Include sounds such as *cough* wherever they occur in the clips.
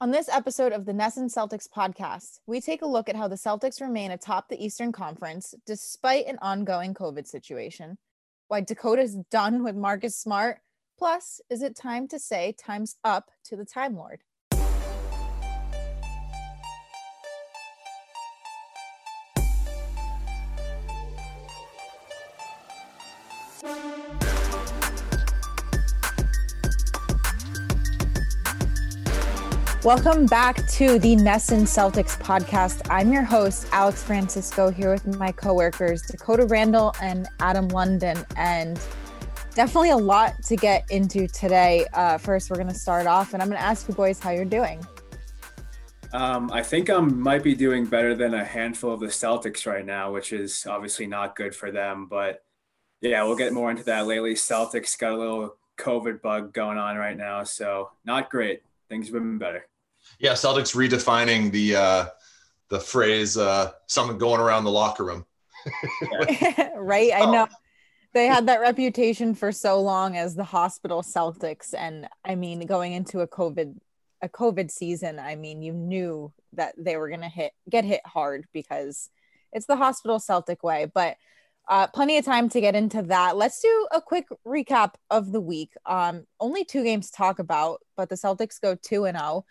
On this episode of the NESN Celtics podcast, we take a look at how the Celtics remain atop the Eastern Conference despite an ongoing COVID situation, why Dakota's done with Marcus Smart, plus, is it time to say time's up to the Time Lord? Welcome back to the NESN Celtics podcast. I'm your host, Alex Francisco, here with my coworkers, Dakota Randall and Adam London. And definitely a lot to get into today. Uh, first, we're going to start off, and I'm going to ask you boys how you're doing. Um, I think I might be doing better than a handful of the Celtics right now, which is obviously not good for them. But yeah, we'll get more into that lately. Celtics got a little COVID bug going on right now, so not great. Things have been better. Yeah, Celtics redefining the uh, the phrase uh, "someone going around the locker room." *laughs* right, I oh. know they had that reputation for so long as the hospital Celtics, and I mean, going into a COVID a COVID season, I mean, you knew that they were going to hit get hit hard because it's the hospital Celtic way, but. Uh, plenty of time to get into that. Let's do a quick recap of the week. Um, only two games to talk about, but the Celtics go 2 and 0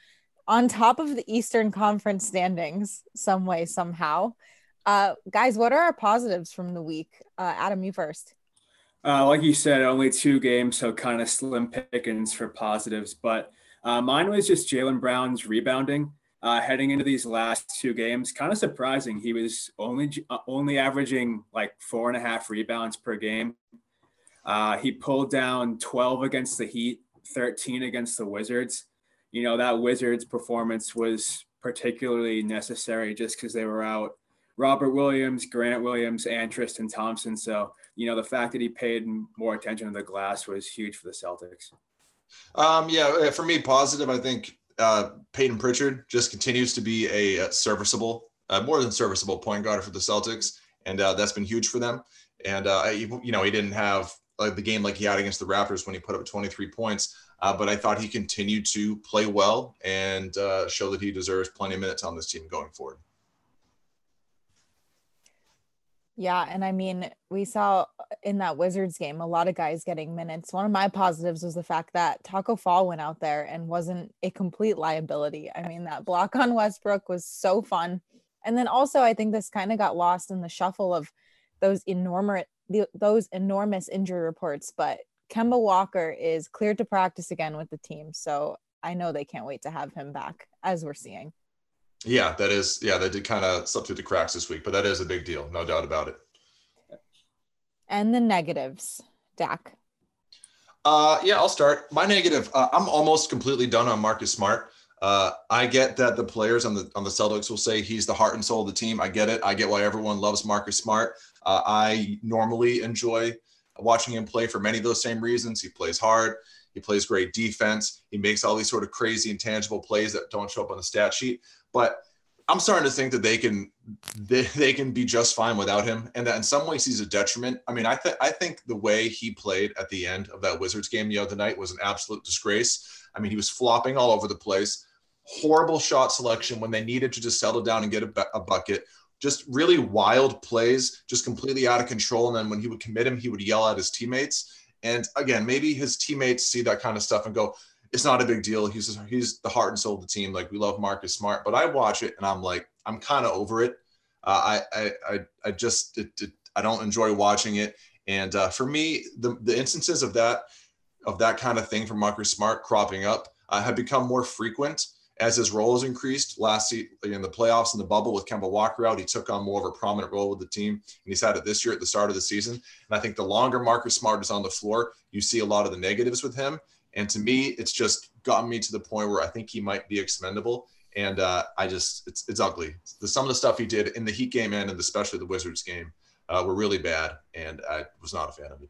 on top of the Eastern Conference standings, some way, somehow. Uh, guys, what are our positives from the week? Uh, Adam, you first. Uh, like you said, only two games, so kind of slim pickings for positives. But uh, mine was just Jaylen Brown's rebounding uh, heading into these last two games. Kind of surprising. He was only uh, only averaging like four and a half rebounds per game. Uh, he pulled down 12 against the Heat, 13 against the Wizards you know, that Wizards performance was particularly necessary just because they were out Robert Williams, Grant Williams, and Tristan Thompson. So, you know, the fact that he paid more attention to the glass was huge for the Celtics. Um, yeah, uh, for me, positive. I think uh, Payton Pritchard just continues to be a serviceable, uh, more than serviceable point guard for the Celtics, and uh, that's been huge for them. And uh, you know, he didn't have the game like he had against the Raptors when he put up 23 points. Uh, but I thought he continued to play well and uh, show that he deserves plenty of minutes on this team going forward. Yeah, and I mean, we saw in that Wizards game a lot of guys getting minutes. One of my positives was the fact that Taco Fall went out there and wasn't a complete liability. I mean, that block on Westbrook was so fun. And then also, I think this kind of got lost in the shuffle of those enormous those enormous injury reports. But Kemba Walker is cleared to practice again with the team. So I know they can't wait to have him back, as we're seeing. Yeah, that is. Yeah, that did kind of slip through the cracks this week, but that is a big deal, no doubt about it. And the negatives, Dak. Uh, yeah, I'll start. My negative. Uh, I'm almost completely done on Marcus Smart. Uh, I get that the players on the on the Celtics will say he's the heart and soul of the team. I get it. I get why everyone loves Marcus Smart. Uh, I normally enjoy watching him play for many of those same reasons. He plays hard. He plays great defense. He makes all these sort of crazy intangible plays that don't show up on the stat sheet. But I'm starting to think that they can *laughs* they, they can be just fine without him, and that in some ways he's a detriment. I mean, I think I think the way he played at the end of that Wizards game the other night was an absolute disgrace. I mean, he was flopping all over the place. Horrible shot selection when they needed to just settle down and get a, a bucket just really wild plays, just completely out of control. And then when he would commit him, he would yell at his teammates. And again, maybe his teammates see that kind of stuff and go, it's not a big deal. He's he's the heart and soul of the team. Like we love Marcus Smart, but I watch it and I'm like, I'm kind of over it. Uh, I, I, I just, it, it, I don't enjoy watching it. And uh, for me, the, the instances of that, of that kind of thing from Marcus Smart cropping up uh, have become more frequent as his role has increased last season in the playoffs in the bubble with Kemba Walker out, he took on more of a prominent role with the team, and he's had it this year at the start of the season. And I think the longer Marcus Smart is on the floor, you see a lot of the negatives with him. And to me, it's just gotten me to the point where I think he might be expendable. And uh, I just, it's, it's ugly. The, some of the stuff he did in the Heat game and especially the Wizards game uh, were really bad, and I was not a fan of it.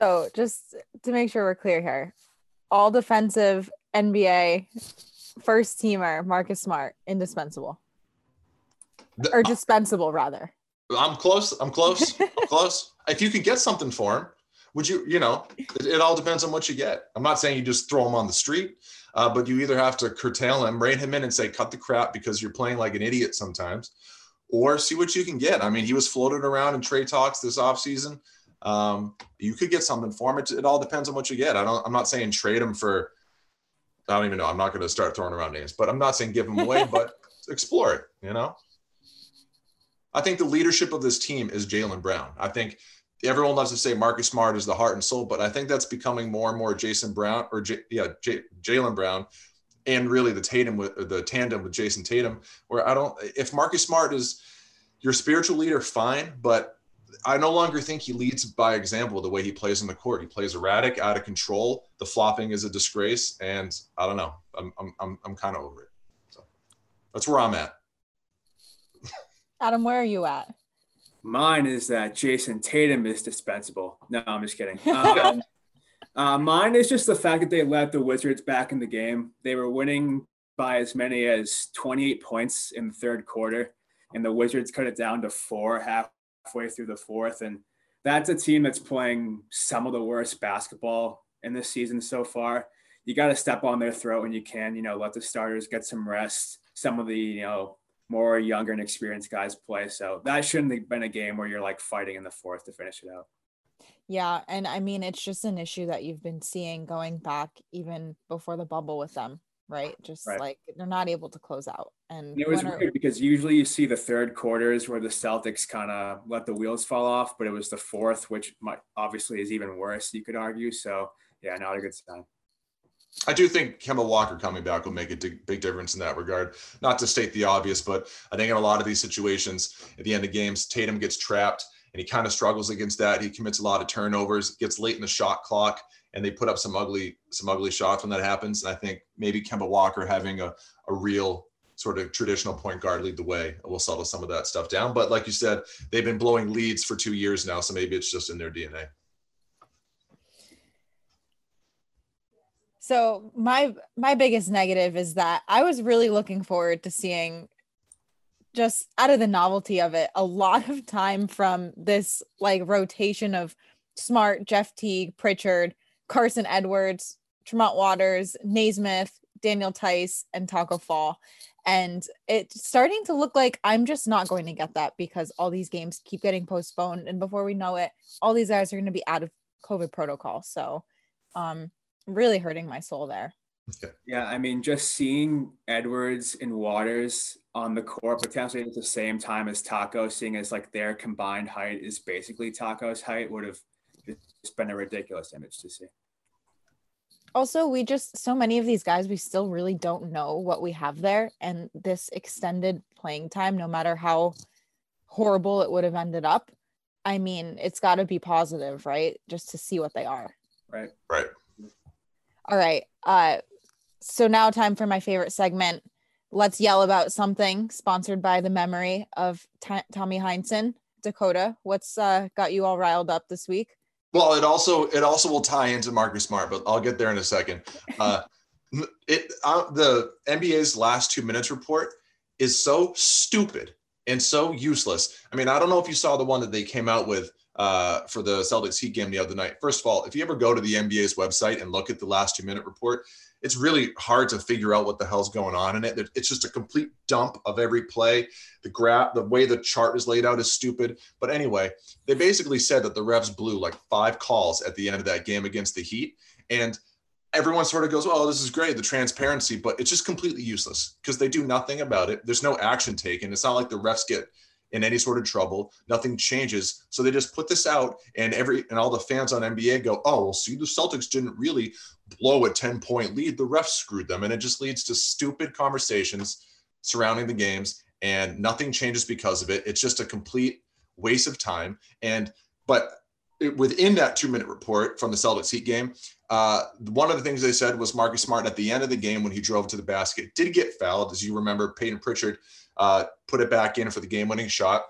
So just to make sure we're clear here, all defensive NBA first teamer Marcus Smart, indispensable or dispensable rather. I'm close. I'm close. *laughs* I'm close. If you could get something for him, would you, you know, it, it, all depends on what you get. I'm not saying you just throw him on the street, uh, but you either have to curtail him, rein him in, and say, cut the crap because you're playing like an idiot sometimes, or see what you can get. I mean, he was floated around in trade talks this offseason. Um, you could get something for him. It, it all depends on what you get. I don't, I'm not saying trade him for, I don't even know. I'm not going to start throwing around names, but I'm not saying give them away, *laughs* but explore it, you know? I think the leadership of this team is Jaylen Brown. I think everyone loves to say Marcus Smart is the heart and soul, but I think that's becoming more and more Jason Brown or J, yeah, J, Jaylen Brown, and really the Tatum with the tandem with Jayson Tatum. Where I don't, if Marcus Smart is your spiritual leader, fine, but I no longer think he leads by example the way he plays on the court. He plays erratic, out of control. The flopping is a disgrace, and I don't know. I'm I'm I'm, I'm kind of over it. So that's where I'm at. Adam, where are you at? Mine is that Jayson Tatum is dispensable. No, I'm just kidding. *laughs* Um, uh, mine is just the fact that they let the Wizards back in the game. They were winning by as many as 28 points in the third quarter, and the Wizards cut it down to four halfway through the fourth. And that's a team that's playing some of the worst basketball in this season so far. You got to step on their throat when you can. You know, let the starters get some rest. Some of the you know more younger and experienced guys play. So that shouldn't have been a game where you're like fighting in the fourth to finish it out. Yeah. And I mean, it's just an issue that you've been seeing going back even before the bubble with them, right? Just right. like they're not able to close out. And, and it was weird because usually you see the third quarters where the Celtics kind of let the wheels fall off, but it was the fourth, which might, obviously is even worse, you could argue. So, yeah, not a good sign. I do think Kemba Walker coming back will make a big difference in that regard. Not to state the obvious, but I think in a lot of these situations at the end of games, Tatum gets trapped and he kind of struggles against that. He commits a lot of turnovers, gets late in the shot clock, and they put up some ugly, some ugly shots when that happens. And I think maybe Kemba Walker having a, a real sort of traditional point guard lead the way will settle some of that stuff down. But like you said, they've been blowing leads for two years now, so maybe it's just in their DNA. So my my biggest negative is that I was really looking forward to seeing just out of the novelty of it a lot of time from this like rotation of Smart, Jeff Teague, Pritchard, Carson Edwards, Tremont Waters, Nesmith, Daniel Theis, and Taco Fall. And it's starting to look like I'm just not going to get that because all these games keep getting postponed. And before we know it, all these guys are going to be out of COVID protocol. So um really hurting my soul there. Yeah, I mean, just seeing Edwards and Waters on the court potentially at the same time as Taco, seeing as like their combined height is basically Taco's height, would have just been a ridiculous image to see. Also, we just so many of these guys, we still really don't know what we have there, and this extended playing time, no matter how horrible it would have ended up, I mean, it's got to be positive, right? Just to see what they are. Right. Right. All right. Uh, so now time for my favorite segment. Let's yell about something. Sponsored by the memory of T- Tommy Heinsohn. Dakota, what's uh, got you all riled up this week? Well, it also it also will tie into Marcus Smart, but I'll get there in a second. Uh, *laughs* it uh, the NBA's last two minutes report is so stupid and so useless. I mean, I don't know if you saw the one that they came out with uh, for the Celtics Heat game the other night. First of all, if you ever go to the NBA's website and look at the last two minute report, it's really hard to figure out what the hell's going on in it. It's just a complete dump of every play. The graph, the way the chart is laid out is stupid. But anyway, they basically said that the refs blew like five calls at the end of that game against the Heat. And everyone sort of goes, oh, this is great, the transparency, but it's just completely useless because they do nothing about it. There's no action taken. It's not like the refs get in any sort of trouble. Nothing changes. So they just put this out, and every and all the fans on NBA go, "Oh, well, see, the Celtics didn't really blow a 10 point lead. The refs screwed them," and it just leads to stupid conversations surrounding the games, and nothing changes because of it. It's just a complete waste of time. And but it, within that two minute report from the Celtics Heat game, uh, one of the things they said was Marcus Smart at the end of the game when he drove to the basket did get fouled. As you remember, Payton Pritchard uh, put it back in for the game winning shot.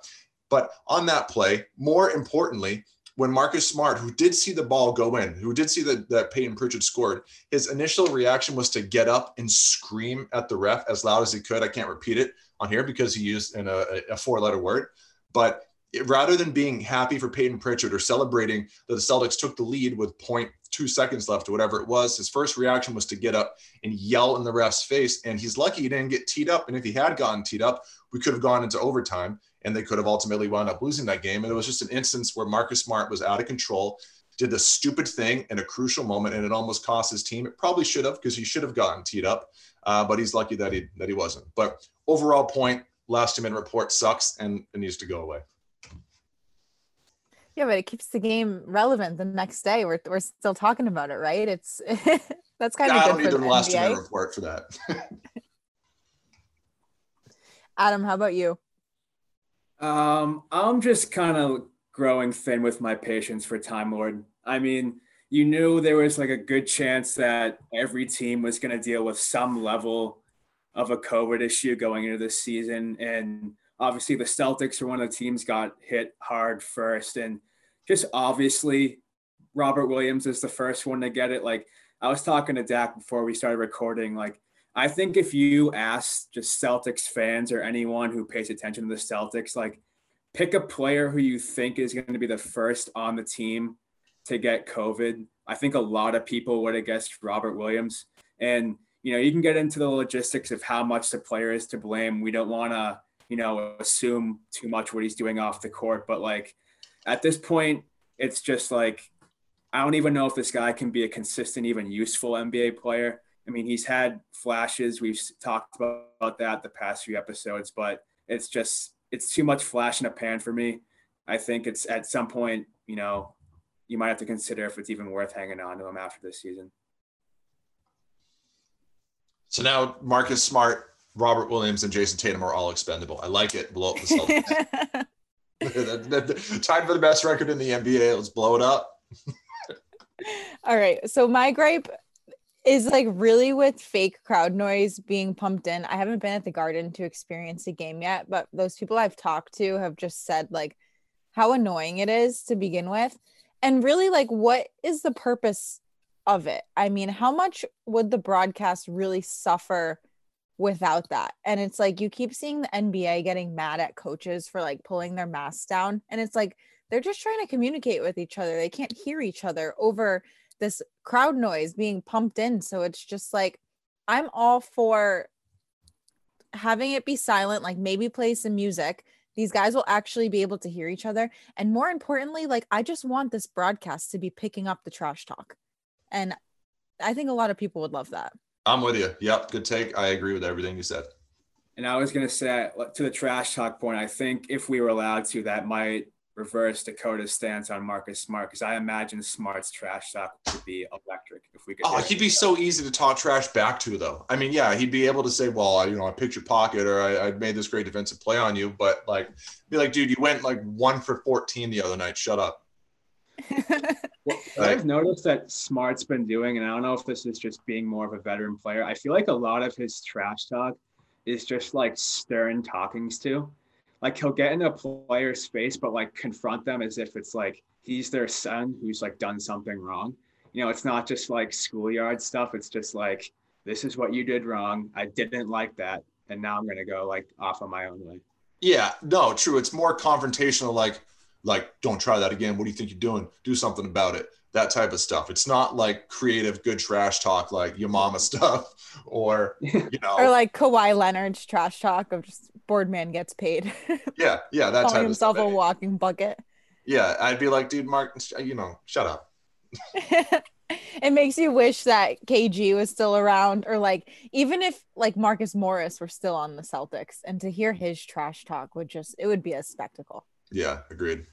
But on that play, more importantly, when Marcus Smart, who did see the ball go in, who did see that, that Payton Pritchard scored, his initial reaction was to get up and scream at the ref as loud as he could. I can't repeat it on here because he used in a, a four letter word, but rather than being happy for Payton Pritchard or celebrating that the Celtics took the lead with 0.2 seconds left or whatever it was, his first reaction was to get up and yell in the ref's face. And he's lucky he didn't get teed up. And if he had gotten teed up, we could have gone into overtime and they could have ultimately wound up losing that game. And it was just an instance where Marcus Smart was out of control, did the stupid thing in a crucial moment, and it almost cost his team. It probably should have because he should have gotten teed up, uh, but he's lucky that he that he wasn't. But overall point, last two minute report sucks and it needs to go away. Yeah, but it keeps the game relevant the next day. We're, we're still talking about it, right? It's *laughs* that's kind yeah, of I good don't need for the last minute report for that. *laughs* Adam, how about you? Um, I'm just kind of growing thin with my patience for Time Lord. I mean, you knew there was like a good chance that every team was going to deal with some level of a COVID issue going into this season. And obviously, the Celtics are one of the teams got hit hard first. And just obviously, Robert Williams is the first one to get it. Like, I was talking to Dak before we started recording. Like, I think if you ask just Celtics fans or anyone who pays attention to the Celtics, like, pick a player who you think is going to be the first on the team to get COVID. I think a lot of people would have guessed Robert Williams. And, you know, you can get into the logistics of how much the player is to blame. We don't want to, you know, assume too much what he's doing off the court. But like at this point, it's just like, I don't even know if this guy can be a consistent, even useful NBA player. I mean, he's had flashes. We've talked about that the past few episodes, but it's just, it's too much flash in a pan for me. I think it's at some point, you know, you might have to consider if it's even worth hanging on to him after this season. So now Marcus Smart, Robert Williams, and Jason Tatum are all expendable. I like it. Blow up the Celtics. *laughs* *laughs* Time for the best record in the NBA. Let's blow it up. *laughs* All right. So my gripe is like really with fake crowd noise being pumped in. I haven't been at the garden to experience a game yet, but those people I've talked to have just said like how annoying it is to begin with. And really like what is the purpose of it? I mean, how much would the broadcast really suffer without that? And it's like you keep seeing the NBA getting mad at coaches for like pulling their masks down and it's like they're just trying to communicate with each other. They can't hear each other over this crowd noise being pumped in. So it's just like, I'm all for having it be silent, like maybe play some music. These guys will actually be able to hear each other. And more importantly, like, I just want this broadcast to be picking up the trash talk. And I think a lot of people would love that. I'm with you. Yep. Good take. I agree with everything you said. And I was going to say to the trash talk point, I think if we were allowed to, that might reverse Dakota's stance on Marcus Smart because I imagine Smart's trash talk would be electric if we could. Oh, he'd be so easy to talk trash back to, though. I mean, yeah, he'd be able to say, "Well, I, you know, I picked your pocket, or I, I made this great defensive play on you," but like, be like, "Dude, you went like one for fourteen the other night. Shut up." *laughs* Well, I've noticed that Smart's been doing, and I don't know if this is just being more of a veteran player. I feel like a lot of his trash talk is just like stern talkings to like he'll get in a player's face, but like confront them as if it's like he's their son who's like done something wrong. You know, it's not just like schoolyard stuff. It's just like, this is what you did wrong. I didn't like that. And now I'm gonna go like off on my own way. Yeah, no, true. It's more confrontational, like, like, don't try that again. What do you think you're doing? Do something about it. That type of stuff. It's not like creative, good trash talk, like your mama *laughs* stuff, or you know, or like Kawhi Leonard's trash talk of just Boardman gets paid. *laughs* yeah, yeah, that Calling type himself of stuff. a walking bucket. Yeah, I'd be like, dude, Mark, you know, shut up. *laughs* it makes you wish that KG was still around, or like even if like Marcus Morris were still on the Celtics, and to hear his trash talk would just it would be a spectacle. Yeah, agreed.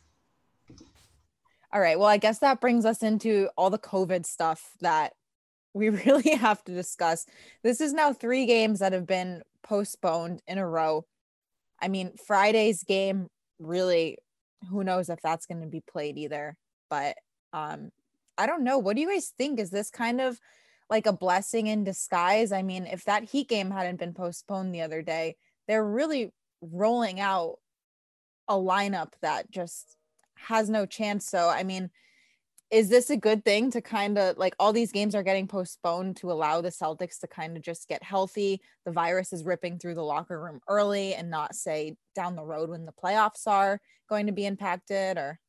All right. Well, I guess that brings us into all the COVID stuff that we *laughs* really have to discuss. This is now three games that have been postponed in a row. I mean, Friday's game really, who knows if that's going to be played either. But um, I don't know. What do you guys think? Is this kind of like a blessing in disguise? I mean, if that Heat game hadn't been postponed the other day, they're really rolling out a lineup that just has no chance. So, I mean, is this a good thing to kind of like all these games are getting postponed to allow the Celtics to kind of just get healthy? The virus is ripping through the locker room early and not say down the road when the playoffs are going to be impacted or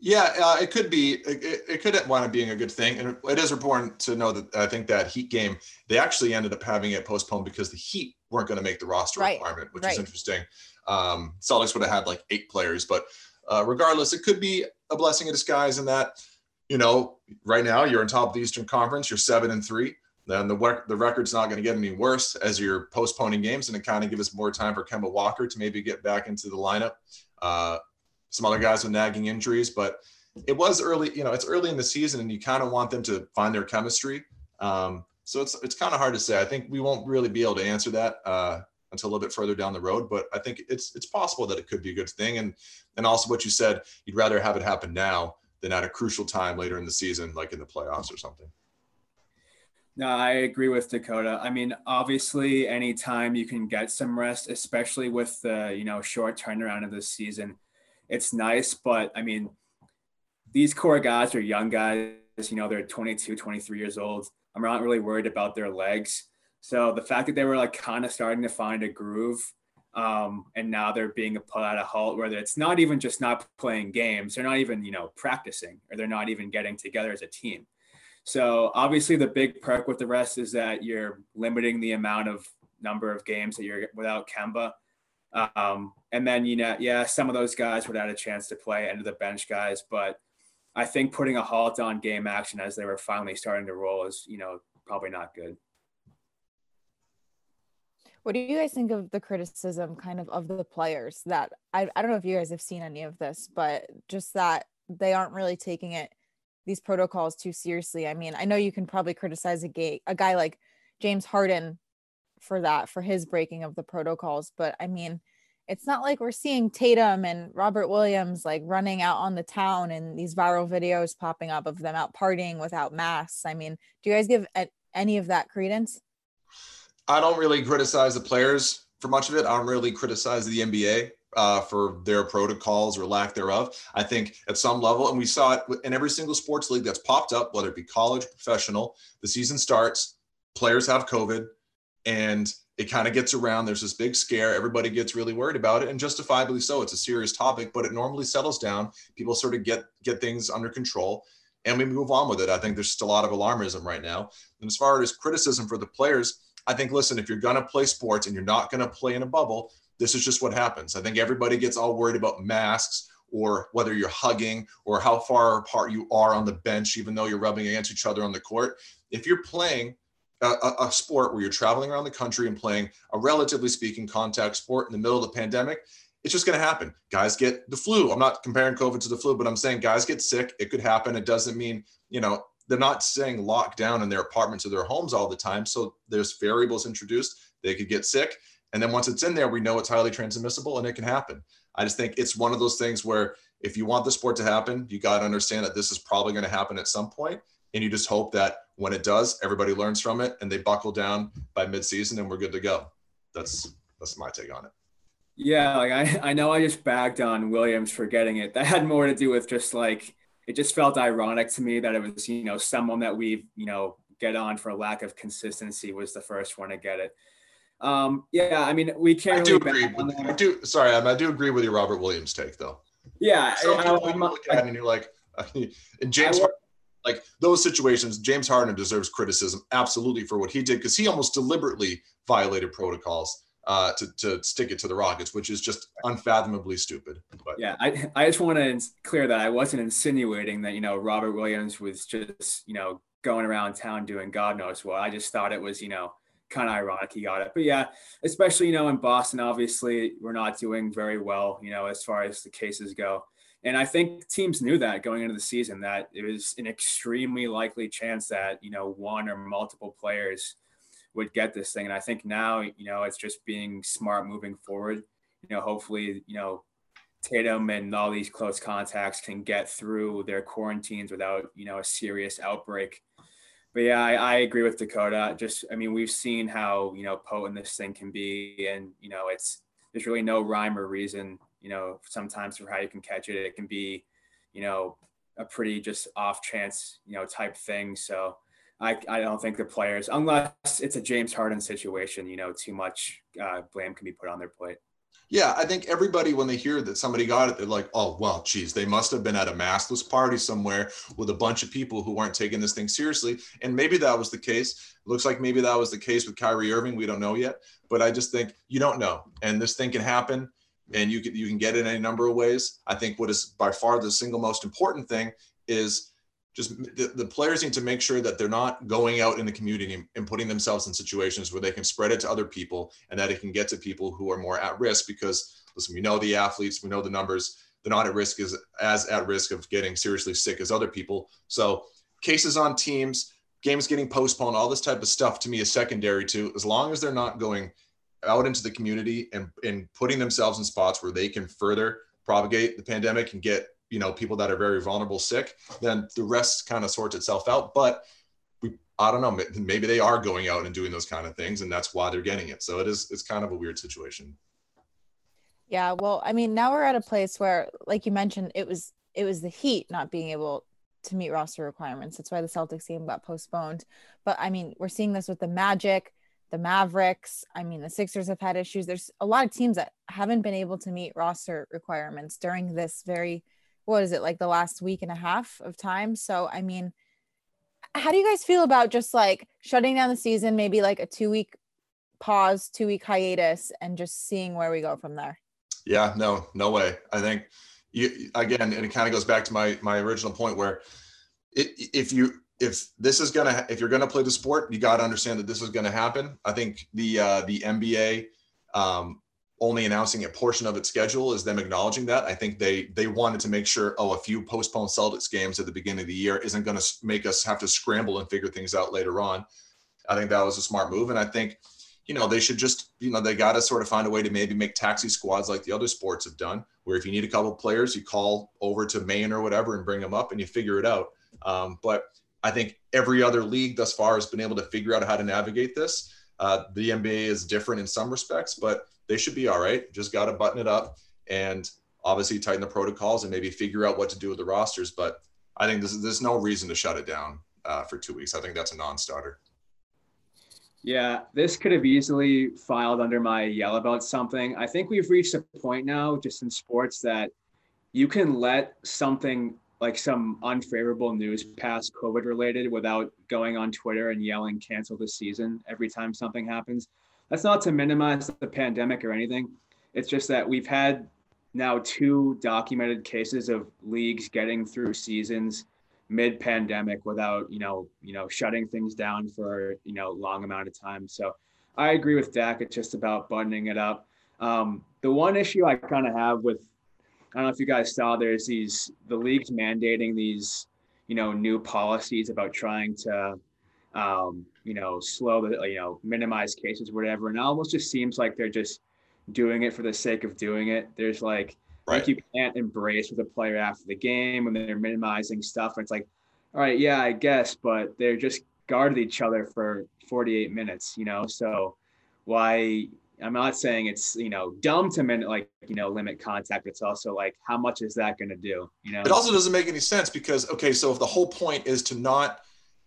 yeah, uh, it could be. It, it, could wind up being a good thing, and it is important to know that I think that Heat game they actually ended up having it postponed because the Heat weren't going to make the roster right. requirement, which right. is interesting. Um, Celtics would have had like eight players, but uh, regardless, it could be a blessing in disguise in that you know right now you're on top of the Eastern Conference, you're seven and three. Then the the record's not going to get any worse as you're postponing games, and it kind of gives us more time for Kemba Walker to maybe get back into the lineup. Uh, some other guys with nagging injuries, but it was early, you know, it's early in the season and you kind of want them to find their chemistry. Um, so it's, it's kind of hard to say. I think we won't really be able to answer that uh, until a little bit further down the road, but I think it's, it's possible that it could be a good thing. And, and also what you said, you'd rather have it happen now than at a crucial time later in the season, like in the playoffs or something. No, I agree with Dakota. I mean, obviously, anytime you can get some rest, especially with the you know short turnaround of this season, it's nice, but I mean, these core guys are young guys. You know, they're 22, 23 years old. I'm not really worried about their legs. So the fact that they were like kind of starting to find a groove, um, and now they're being put at a halt where it's not even just not playing games, they're not even you know practicing, or they're not even getting together as a team. So obviously, the big perk with the rest is that you're limiting the amount of number of games that you're without Kemba. Um, and then, you know, yeah, some of those guys would have a chance to play end of the bench guys, but I think putting a halt on game action as they were finally starting to roll is, you know, probably not good. What do you guys think of the criticism kind of of the players that I, I don't know if you guys have seen any of this, but just that they aren't really taking it these protocols too seriously. I mean, I know you can probably criticize a gay a guy like James Harden for that for his breaking of the protocols but i mean it's not like we're seeing tatum and robert williams like running out on the town and these viral videos popping up of them out partying without masks i mean do you guys give any of that credence i don't really criticize the players for much of it i don't really criticize the nba uh, for their protocols or lack thereof. I think at some level, and we saw it in every single sports league that's popped up, whether it be college, professional, the season starts, players have COVID, and it kind of gets around. There's this big scare. Everybody gets really worried about it, and justifiably so. It's a serious topic, but it normally settles down. People sort of get get things under control, and we move on with it. I think there's just a lot of alarmism right now. And as far as criticism for the players, I think listen, if you're going to play sports and you're not going to play in a bubble, this is just what happens. I think everybody gets all worried about masks or whether you're hugging or how far apart you are on the bench, even though you're rubbing against each other on the court. If you're playing a, a, sport where you're traveling around the country and playing a relatively speaking contact sport in the middle of the pandemic, it's just going to happen. Guys get the flu. I'm not comparing COVID to the flu, but I'm saying guys get sick. It could happen. It doesn't mean, you know, they're not saying lock down in their apartments or their homes all the time. So there's variables introduced. They could get sick. And then once it's in there, we know it's highly transmissible and it can happen. I just think it's one of those things where if you want the sport to happen, you got to understand that this is probably going to happen at some point and you just hope that when it does, everybody learns from it and they buckle down by midseason and we're good to go. That's that's my take on it. Yeah, like I, I know I just bagged on Williams for getting it. That had more to do with just like it just felt ironic to me that it was, you know, someone that we, you know, get on for a lack of consistency was the first one to get it. Um, yeah, I mean, we can't. I do agree. With, I do. Sorry, I do agree with your Robert Williams take, though. Yeah, Some I, I, look at and you're like, *laughs* and James like those situations, James Harden deserves criticism absolutely for what he did because he almost deliberately violated protocols uh, to, to stick it to the Rockets, which is just unfathomably stupid. But yeah, I, I just want to clear that I wasn't insinuating that, you know, Robert Williams was just, you know, going around town doing God knows what. I just thought it was, you know, kind of ironic he got it. But yeah, especially, you know, in Boston, obviously we're not doing very well, you know, as far as the cases go. And I think teams knew that going into the season that it was an extremely likely chance that, you know, one or multiple players would get this thing. And I think now, you know, it's just being smart moving forward. You know, hopefully, you know, Tatum and all these close contacts can get through their quarantines without, you know, a serious outbreak. But yeah, I, I agree with Dakota. Just, I mean, we've seen how, you know, potent this thing can be. And, you know, it's, there's really no rhyme or reason you know, sometimes for how you can catch it. It can be, you know, a pretty just off chance, you know, type thing. So I, I don't think the players, unless it's a James Harden situation, you know, too much uh, blame can be put on their plate. Yeah, I think everybody, when they hear that somebody got it, they're like, oh, well, geez, they must have been at a maskless party somewhere with a bunch of people who weren't taking this thing seriously. And maybe that was the case. It looks like maybe that was the case with Kyrie Irving. We don't know yet. But I just think you don't know. And this thing can happen and you can, you can get it any number of ways. I think what is by far the single most important thing is just the, the, players need to make sure that they're not going out in the community and putting themselves in situations where they can spread it to other people and that it can get to people who are more at risk because listen we know the athletes we know the numbers. They're not at risk as as at risk of getting seriously sick as other people. So cases on teams games getting postponed all this type of stuff to me is secondary to as long as they're not going out into the community and, and putting themselves in spots where they can further propagate the pandemic and get you know people that are very vulnerable sick then the rest kind of sorts itself out. But we i don't know maybe they are going out and doing those kind of things and that's why they're getting it. So it is it's kind of a weird situation. Yeah well i mean now we're at a place where like you mentioned it was it was the heat not being able to meet roster requirements. That's why the celtics game got postponed. But i mean we're seeing this with the magic the Mavericks. I mean, the Sixers have had issues. There's a lot of teams that haven't been able to meet roster requirements during this very what is it like the last week and a half of time? So i mean how do you guys feel about just like shutting down the season maybe like a two week pause two week hiatus and just seeing where we go from there? Yeah no no way. I think you again and it kind of goes back to my my original point where it, if you if this is gonna if you're gonna play the sport you got to understand that this is gonna happen. I think the uh the nba um only announcing a portion of its schedule is them acknowledging that. I think they they wanted to make sure, oh, a few postponed Celtics games at the beginning of the year isn't going to make us have to scramble and figure things out later on. I think that was a smart move, and I think, you know, they should just, you know, they got to sort of find a way to maybe make taxi squads like the other sports have done, where if you need a couple players, you call over to Maine or whatever and bring them up, and you figure it out. Um, but I think every other league thus far has been able to figure out how to navigate this. Uh, the NBA is different in some respects, but they should be all right. Just got to button it up and obviously tighten the protocols and maybe figure out what to do with the rosters. But I think is, there's no reason to shut it down uh, for two weeks. I think that's a non-starter. Yeah, this could have easily filed under my yell about something. I think we've reached a point now, just in sports, that you can let something like some unfavorable news pass COVID related without going on Twitter and yelling cancel the season every time something happens that's not to minimize the pandemic or anything. It's just that we've had now two documented cases of leagues getting through seasons mid pandemic without, you know, you know, shutting things down for, you know, long amount of time. So I agree with Dak. It's just about buttoning it up. Um, the one issue I kind of have with, I don't know if you guys saw, there's these, the leagues mandating these, you know, new policies about trying to, um, you know, slow the, you know, minimize cases, whatever. And it almost just seems like they're just doing it for the sake of doing it. There's like, right. like you can't embrace with a player after the game when they're minimizing stuff. And it's like, all right, yeah, I guess, but they're just guarded each other for 48 minutes, you know? So why, I'm not saying it's, you know, dumb to min- like, you know, limit contact. It's also like, how much is that going to do? You know, it also doesn't make any sense because, okay, so if the whole point is to not,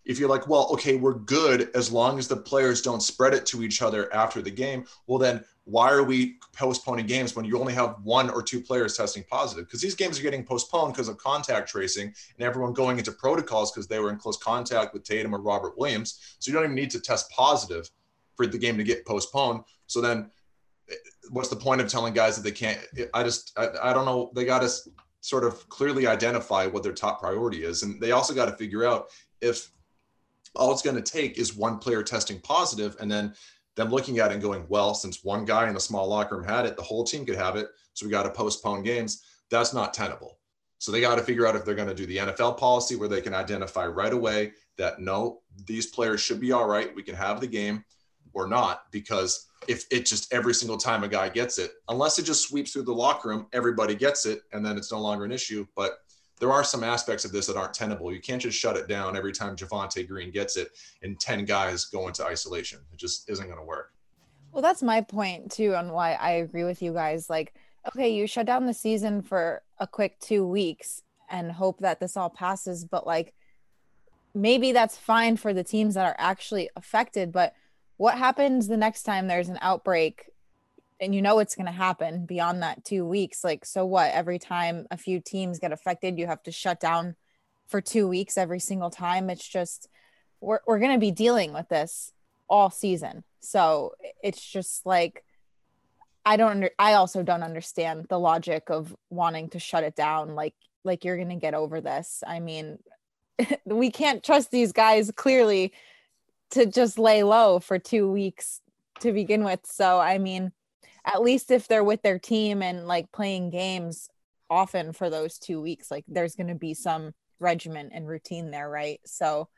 if you're like, well, okay, we're good as long as the players don't spread it to each other after the game, well, then why are we postponing games when you only have one or two players testing positive? Because these games are getting postponed because of contact tracing and everyone going into protocols because they were in close contact with Tatum or Robert Williams. So you don't even need to test positive for the game to get postponed. So then eh, what's the point of telling guys that they can't? I just, I, I don't know. They got to sort of clearly identify what their top priority is. And they also got to figure out if all it's going to take is one player testing positive and then them looking at it and going, well, since one guy in a small locker room had it, the whole team could have it. So we got to postpone games. That's not tenable. So they got to figure out if they're going to do the NFL policy where they can identify right away that no, these players should be all right. We can have the game or not, because if it just every single time a guy gets it, unless it just sweeps through the locker room, everybody gets it, and then it's no longer an issue. But there are some aspects of this that aren't tenable. You can't just shut it down every time Javonte Green gets it and 10 guys go into isolation. It just isn't going to work. Well, that's my point too on why I agree with you guys. Like, okay, you shut down the season for a quick two weeks. and hope that this all passes. But like, maybe that's fine for the teams that are actually affected. But what happens the next time there's an outbreak and you know it's going to happen beyond that two weeks? Like, so what? Every time a few teams get affected, you have to shut down for two weeks every single time. It's just, we're, we're going to be dealing with this all season. So it's just like, I don't under, I also don't understand the logic of wanting to shut it down like like you're going to get over this. I mean, *laughs* we can't trust these guys clearly to just lay low for 2 weeks to begin with. So, I mean, at least if they're with their team and like playing games often for those 2 weeks, like there's going to be some regimen and routine there, right? So,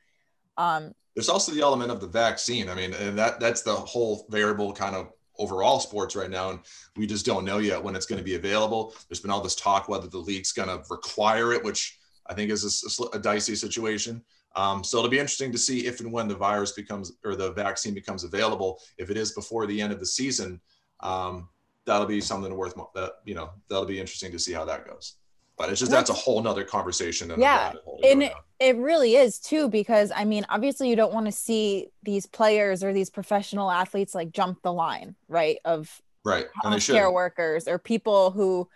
um there's also the element of the vaccine. I mean, and that that's the whole variable kind of overall sports right now. And we just don't know yet when it's going to be available. There's been all this talk whether the league's going to require it, which I think is a, a dicey situation. Um, so it'll be interesting to see if and when the virus becomes or the vaccine becomes available. If it is before the end of the season, um, that'll be something worth that you know that'll be interesting to see how that goes. But it's just that's a whole nother conversation and yeah and it, it really is too because i mean obviously you don't want to see these players or these professional athletes like jump the line right of right care workers or people who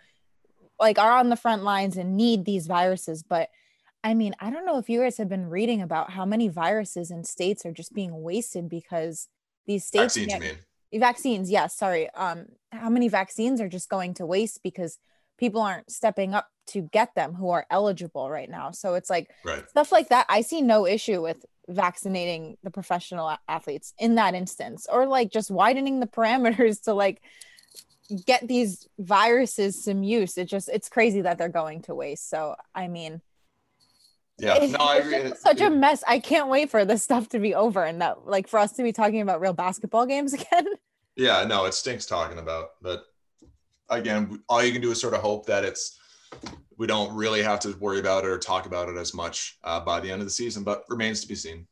like are on the front lines and need these viruses. But i mean i don't know if you guys have been reading about how many viruses in states are just being wasted because these states vaccines, get, vaccines yes sorry um how many vaccines are just going to waste because people aren't stepping up to get them who are eligible right now. So it's like right. stuff like that. I see no issue with vaccinating the professional athletes in that instance, or like just widening the *laughs* parameters to like get these viruses some use. It just it's crazy that they're going to waste. So I mean, yeah, *laughs* no, I agree. It's such a mess. I can't wait for this stuff to be over and that like for us to be talking about real basketball games *laughs* again. Yeah, no, it stinks talking about, but again, all you can do is sort of hope that it's we don't really have to worry about it or talk about it as much uh, by the end of the season, but remains to be seen.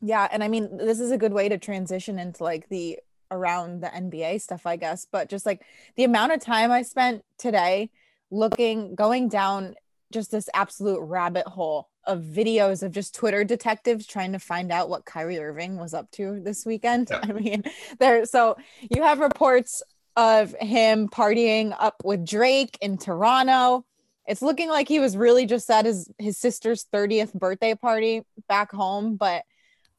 Yeah, and I mean, this is a good way to transition into like the around the NBA stuff, I guess. But just like the amount of time I spent today looking, going down just this absolute rabbit hole of videos of just Twitter detectives trying to find out what Kyrie Irving was up to this weekend. Yeah. *laughs* I mean, there. So you have reports of him partying up with Drake in Toronto. It's looking like he was really just at his his sister's 30th birthday party back home, but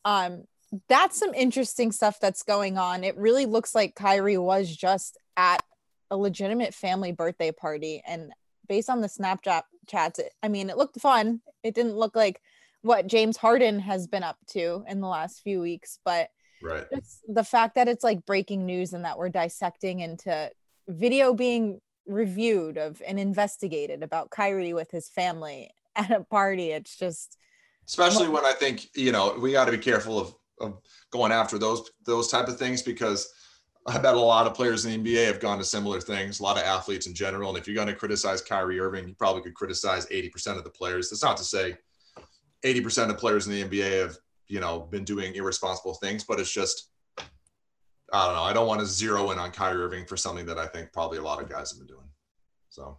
um that's some interesting stuff that's going on. It really looks like Kyrie was just at a legitimate family birthday party and based on the Snapchat chats, it, I mean, it looked fun. It didn't look like what James Harden has been up to in the last few weeks, but Right. The fact that it's like breaking news and that we're dissecting into video being reviewed of and investigated about Kyrie with his family *laughs* at a party. It's just especially when I think, you know, we got to be careful of, of going after those those type of things because I bet a lot of players in the NBA have gone to similar things, a lot of athletes in general. And if you're going to criticize Kyrie Irving, you probably could criticize 80% of the players. That's not to say 80% of players in the NBA have you know, been doing irresponsible things, but it's just, I don't know. I don't want to zero in on Kyrie Irving for something that I think probably a lot of guys have been doing. So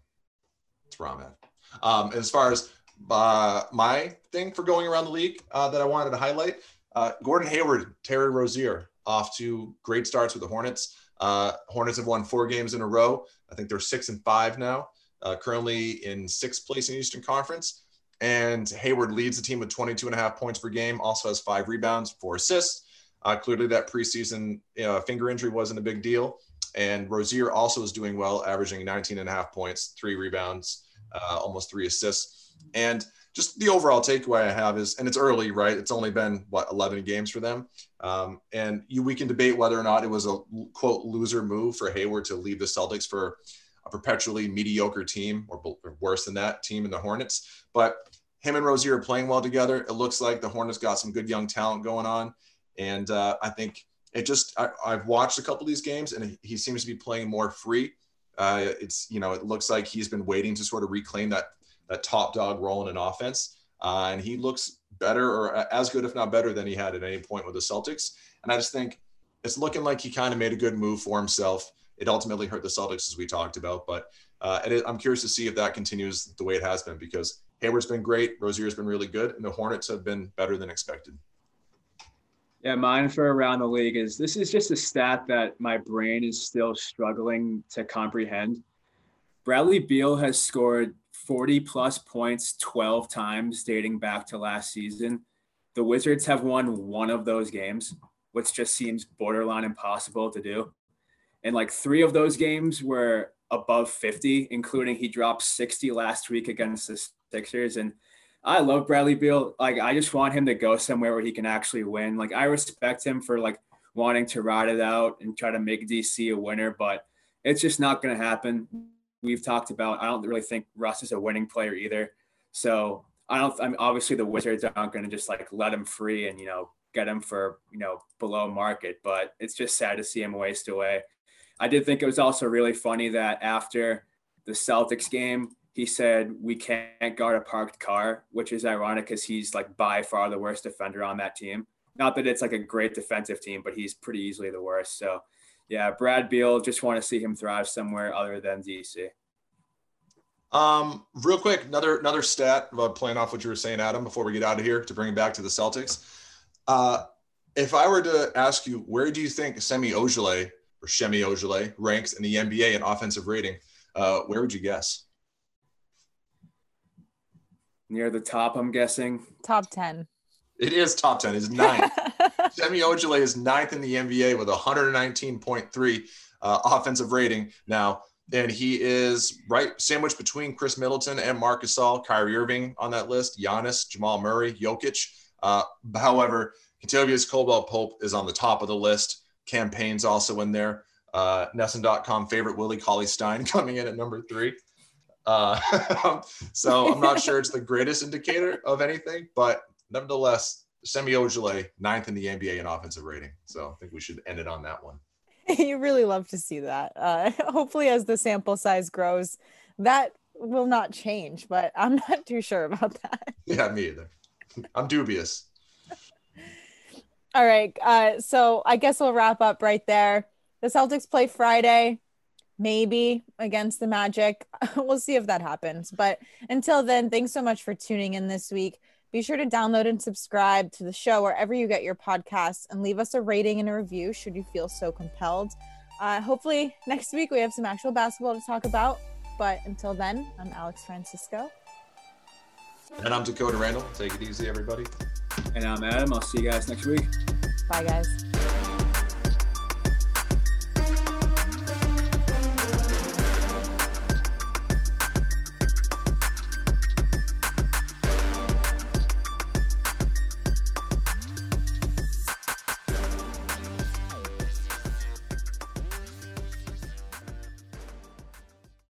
that's where I'm at. Um, as far as uh, my thing for going around the league uh, that I wanted to highlight, uh, Gordon Hayward, Terry Rozier off to great starts with the Hornets. Uh, Hornets have won four games in a row. I think they're six and five now, uh, currently in sixth place in Eastern Conference. And Hayward leads the team with 22 and a half points per game, also has five rebounds, four assists. Uh, clearly, that preseason finger injury wasn't a big deal. And Rozier also is doing well, averaging 19 and a half points, three rebounds, uh, almost three assists. And just the overall takeaway I have is, and it's early, right? It's only been what 11 games for them, um, and you, we can debate whether or not it was a quote loser move for Hayward to leave the Celtics for a perpetually mediocre team or, worse than that team in the Hornets. But him and Rozier are playing well together. It looks like the Hornets got some good young talent going on. And uh, I think it just, I, have watched a couple of these games and he seems to be playing more free. Uh, it's, you know, it looks like he's been waiting to sort of reclaim that, that top dog role in an offense. Uh, and he looks better or as good, if not better than he had at any point with the Celtics. And I just think it's looking like he kind of made a good move for himself. it ultimately hurt the Celtics as we talked about. But uh, it, I'm curious to see if that continues the way it has been because Hayward's been great, Rozier's been really good, and the Hornets have been better than expected. Yeah, mine for around the league is this is just a stat that my brain is still struggling to comprehend. Bradley Beal has scored 40 plus points 12 times dating back to last season. The Wizards have won one of those games, which just seems borderline impossible to do. And like three of those games were above 50, including he dropped 60 last week against the Sixers. And I love Bradley Beal. Like, I just want him to go somewhere where he can actually win. Like, I respect him for like wanting to ride it out and try to make DC a winner, but it's just not going to happen. We've talked about, I don't really think Russ is a winning player either. So I don't, I mean, obviously the Wizards aren't going to just like let him free and, you know, get him for, you know, below market, but it's just sad to see him waste away. I did think it was also really funny that after the Celtics game, he said we can't guard a parked car, which is ironic because he's like by far the worst defender on that team. Not that it's like a great defensive team, but he's pretty easily the worst. So, yeah, Brad Beal, just want to see him thrive somewhere other than DC. Um, real quick, another another stat about playing off what you were saying, Adam, before we get out of here to bring it back to the Celtics. Uh, if I were to ask you, where do you think Semi Ojeleye or Shemi Ojeleye ranks in the NBA in offensive rating? Uh, where would you guess? near the top, I'm guessing. Top 10. It is top 10. It's ninth. *laughs* Semi Ojeleye is ninth in the NBA with 119.3 uh, offensive rating now. And he is right sandwiched between Khris Middleton and Marc Gasol, Kyrie Irving on that list, Giannis, Jamal Murray, Jokic. Uh, however, Kentavious Caldwell Pope is on the top of the list. Campaign's also in there. Uh, NESN.com favorite Willie Cauley Stein *laughs* coming in at number three. Uh, *laughs* so I'm not sure it's the greatest indicator of anything, but nevertheless, Semi Ojeleye, ninth in the NBA in offensive rating. So I think we should end it on that one. *laughs* you really love to see that. Uh, *laughs* hopefully, as the sample size grows, that will not change, but I'm *laughs* not too sure about that. Yeah, me either. I'm dubious. All right. Uh, so I guess we'll wrap up right there. The Celtics play Friday maybe against the Magic. we'll see if that happens. But until then, thanks so much for tuning in this week. Be sure to download and subscribe to the show wherever you get your podcasts and leave us a rating and a review should you feel so compelled. Uh, hopefully, next week we have some actual basketball to talk about. But until then, I'm Alex Francisco. And I'm Dakota Randall. Take it easy, everybody. And I'm Adam. I'll see you guys next week. Bye, guys.